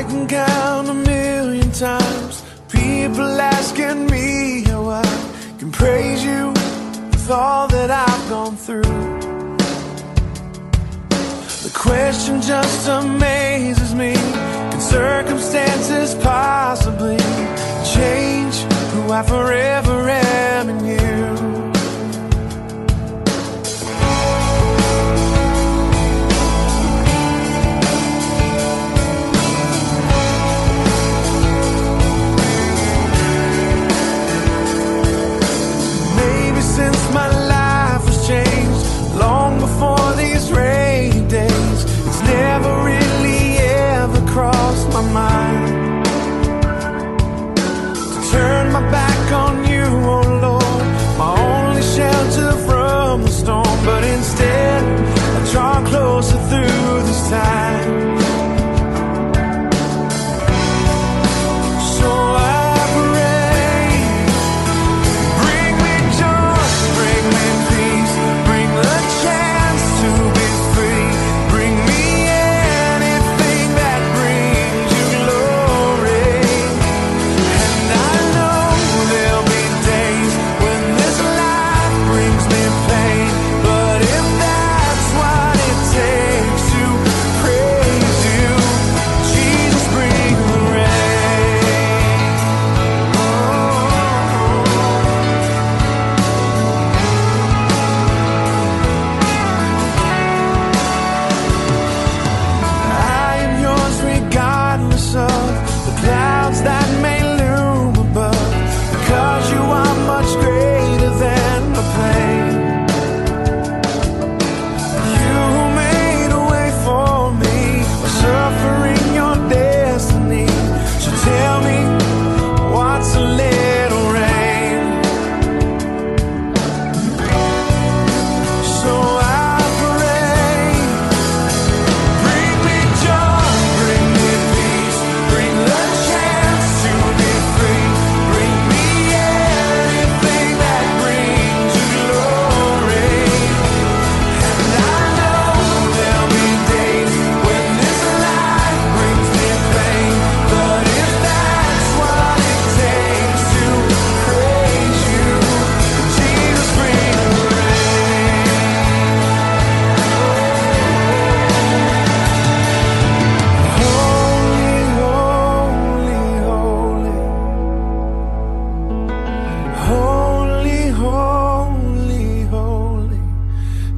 I can count a million times. People asking me how I can praise you With all that I've gone through. The question just amazes me. Can circumstances possibly change who I forever on you, oh Lord, my only shelter from the storm. But instead, I draw closer through this time.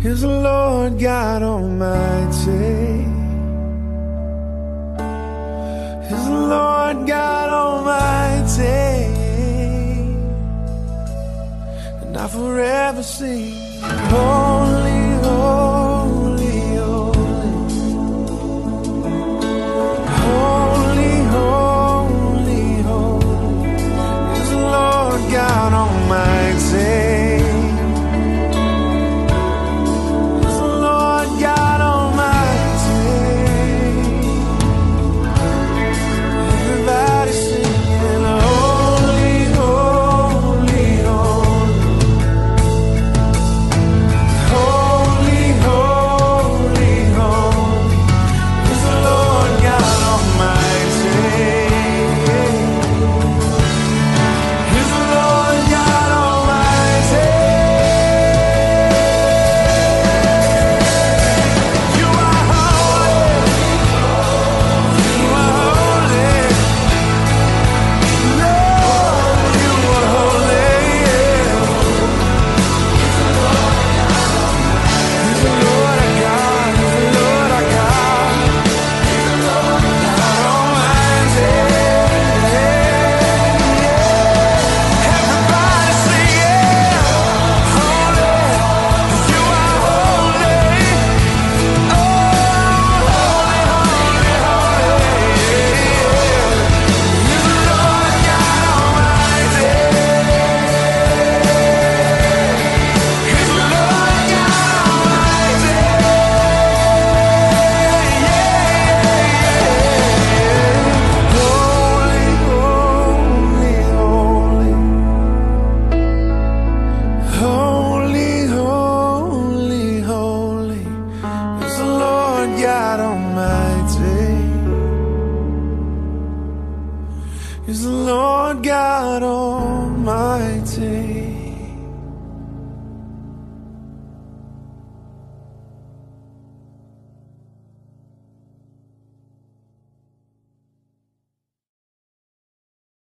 is the Lord God Almighty. Is the Lord God Almighty. And I forever sing. light my day. Is the Lord God Almighty?